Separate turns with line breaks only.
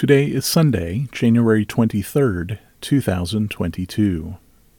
Today is Sunday, January 23rd, 2022.